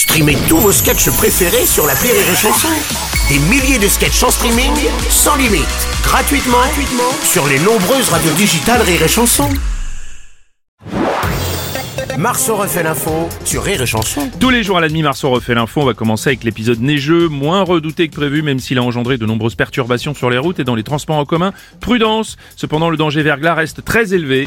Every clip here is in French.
Streamez tous vos sketchs préférés sur la Rire et Chanson. Des milliers de sketchs en streaming, sans limite, gratuitement, gratuitement sur les nombreuses radios digitales Rire et Chanson. Marceau refait l'info sur Rire et Chanson. Tous les jours à la demi, Marceau refait l'info. On va commencer avec l'épisode neigeux, moins redouté que prévu, même s'il a engendré de nombreuses perturbations sur les routes et dans les transports en commun. Prudence Cependant, le danger verglas reste très élevé.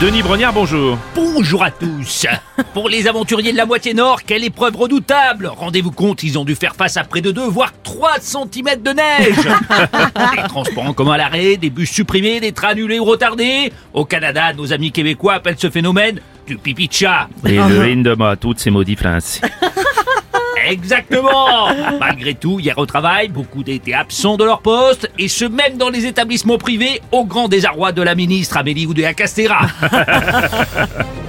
Denis Brognard, bonjour. Bonjour à tous. Pour les aventuriers de la moitié nord, quelle épreuve redoutable Rendez-vous compte, ils ont dû faire face à près de 2 voire 3 cm de neige Des transports en commun à l'arrêt, des bus supprimés, des trains annulés ou retardés. Au Canada, nos amis québécois appellent ce phénomène du pipi de chat. Et le Hindema, toutes ces maudits. Exactement Malgré tout, hier au travail, beaucoup étaient absents de leur poste, et ce même dans les établissements privés, au grand désarroi de la ministre Amélie Oudéa-Castéra.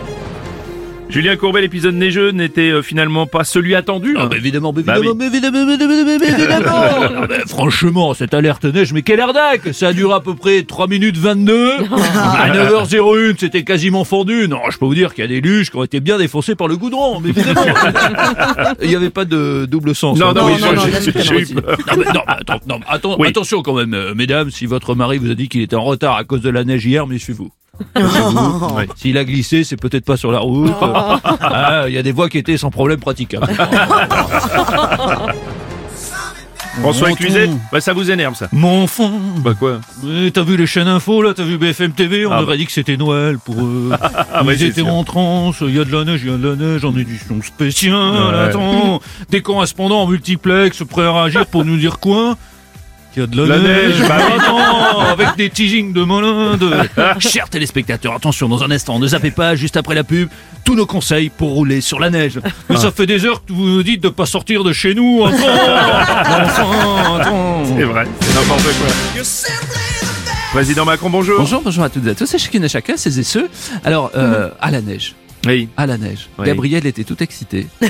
Julien Courbet, l'épisode neigeux n'était euh, finalement pas celui attendu. Ah hein. bah évidemment, mais Bah évidemment, oui. mais évidemment, mais évidemment, mais évidemment. Non, mais franchement, cette alerte neige, mais quelle arnaque Ça a duré à peu près 3 minutes 22. À 9h01, c'était quasiment fondu. Non, je peux vous dire qu'il y a des luges qui ont été bien défoncées par le goudron, mais évidemment. Il n'y avait pas de double sens. Non, hein. non, non, non, j'ai- j'ai eu peur. non, mais, non, mais attends, non, mais attends- Oui. attention quand même, euh, mesdames, si votre mari vous a dit qu'il était en retard à cause de la neige hier, méfiez-vous. Méfiez-vous. Ouais. S'il a glissé, c'est peut-être pas sur la route. Ah, Il y a des voies qui étaient sans problème praticables. François Mon Cluzet, ton. bah ça vous énerve ça. Mon enfant, Bah quoi t'as vu les chaînes infos là, t'as vu BFM TV, on Ah aurait dit que c'était Noël pour eux. Ah Ils ouais, c'est étaient sûr. en transe, il y a de la neige, il y a de la neige en édition spéciale, Ouais. attends, des correspondants en multiplex prêts à réagir pour nous dire quoi? Qu'il y a de la, La neige, bah oui. Avec des teasings de malins. De... Chers téléspectateurs, attention, dans un instant, ne zappez pas juste après la pub tous nos conseils pour rouler sur la neige. Mais ça fait des heures que vous nous dites de pas sortir de chez nous. Enfin. C'est vrai, c'est n'importe quoi. Président Macron, bonjour. Bonjour, bonjour à toutes et à tous, et chacune et chacun, ces et ceux. Alors, euh, à la neige. Oui. À la neige. Oui. Gabriel était tout excité. Vous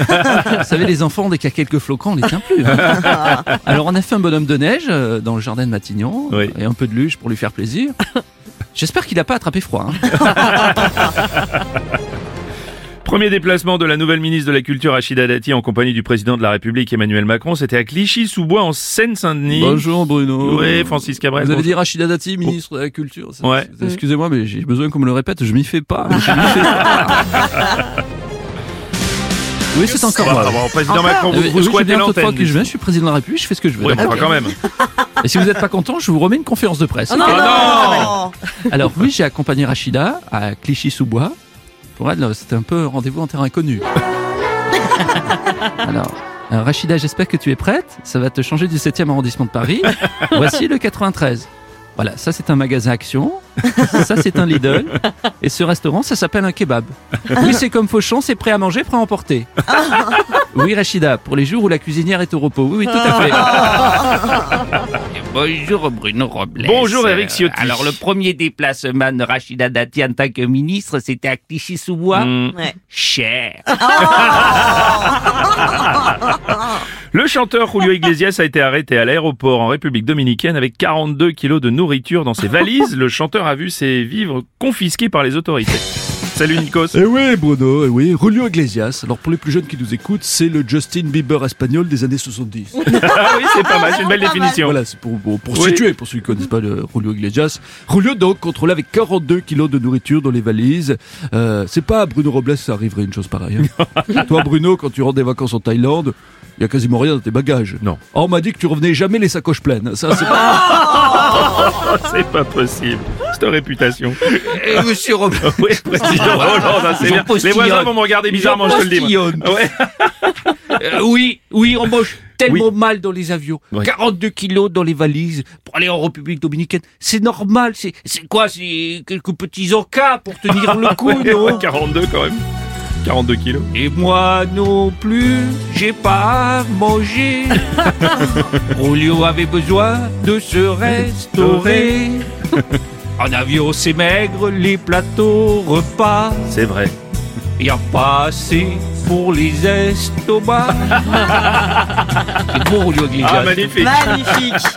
savez, les enfants, dès qu'il y a quelques flocons, on les tient plus. hein. Alors, on a fait un bonhomme de neige euh, dans le jardin de Matignon, Oui. et un peu de luge pour lui faire plaisir. J'espère qu'il n'a pas attrapé froid. hein. Premier déplacement de la nouvelle ministre de la Culture Rachida Dati en compagnie du président de la République Emmanuel Macron, c'était à Clichy-sous-Bois en Seine-Saint-Denis. Bonjour Bruno. Oui, Francis Cabrel. Vous avez dit Rachida Dati, ministre de la Culture. ça- Ouais. Excusez-moi, mais j'ai besoin qu'on me le répète, je m'y fais pas. je m'y fais pas. Oui, c'est encore Ah, moi. bon, président Macron, vous, Euh, vous oui, squattez l'antenne. que je viens, je suis président de la République, je fais ce que je veux. Oui, d'accord enfin, quand même. Et si vous n'êtes pas content, je vous remets une conférence de presse. Oh non Alors oui, j'ai accompagné Rachida à Clichy-sous-Bois. Pour elle, c'était un peu rendez-vous en terrain inconnu. Alors, euh, Rachida, j'espère que tu es prête. Ça va te changer du 7e arrondissement de Paris. Voici le 93. Voilà, ça c'est un magasin Action, ça c'est un Lidl, et ce restaurant ça s'appelle un kebab. Oui, c'est comme Fauchon, c'est prêt à manger, prêt à emporter. Oui, Rachida, pour les jours où la cuisinière est au repos. Oui, oui, tout à fait. Bonjour Bruno Robles. Bonjour, Eric Ciotti. Euh, Alors le premier déplacement de Rachida Dati en tant que ministre, c'était à Clichy-sous-Bois? Hmm. Cher. Le chanteur Julio Iglesias a été arrêté à l'aéroport en République dominicaine avec 42 kilos de nourriture dans ses valises. Le chanteur a vu ses vivres confisqués par les autorités. Salut Nikos. Eh oui, Bruno, eh oui. Julio Iglesias. Alors, pour les plus jeunes qui nous écoutent, c'est le Justin Bieber espagnol des années 70. Ah oui, c'est pas mal, c'est une belle définition. voilà, c'est pour, pour, pour Oui. situer, pour ceux qui connaissent pas le Julio Iglesias. Julio, donc, contrôlé avec 42 kilos de nourriture dans les valises. Euh, c'est pas à Bruno Robles, ça arriverait une chose pareille. hein. Toi, Bruno, quand tu rentres des vacances en Thaïlande, il y a quasiment rien dans tes bagages. Non. Oh, on m'a dit que tu revenais jamais les sacoches pleines. Ça, c'est pas... C'est pas possible. Cette réputation. Et monsieur Robles. Oui, président Hollande, hein, c'est bien. Les postillonne. voisins vont me regarder bizarrement, je te le dis. Ouais. Euh, oui, oui, on mange tellement mal dans les avions. Ouais. 42 kilos dans les valises pour aller en République dominicaine. C'est normal. C'est, c'est quoi? C'est quelques petits encas pour tenir le coup, non? 42 quand même. 42 kilos. Et moi non plus, j'ai pas à manger. Julio avait besoin de se restaurer. En avion, c'est maigre, les plateaux repas. C'est vrai. Y a pas assez pour les estomacs. c'est bon, Julio Iglesias. Ah, magnifique. Magnifique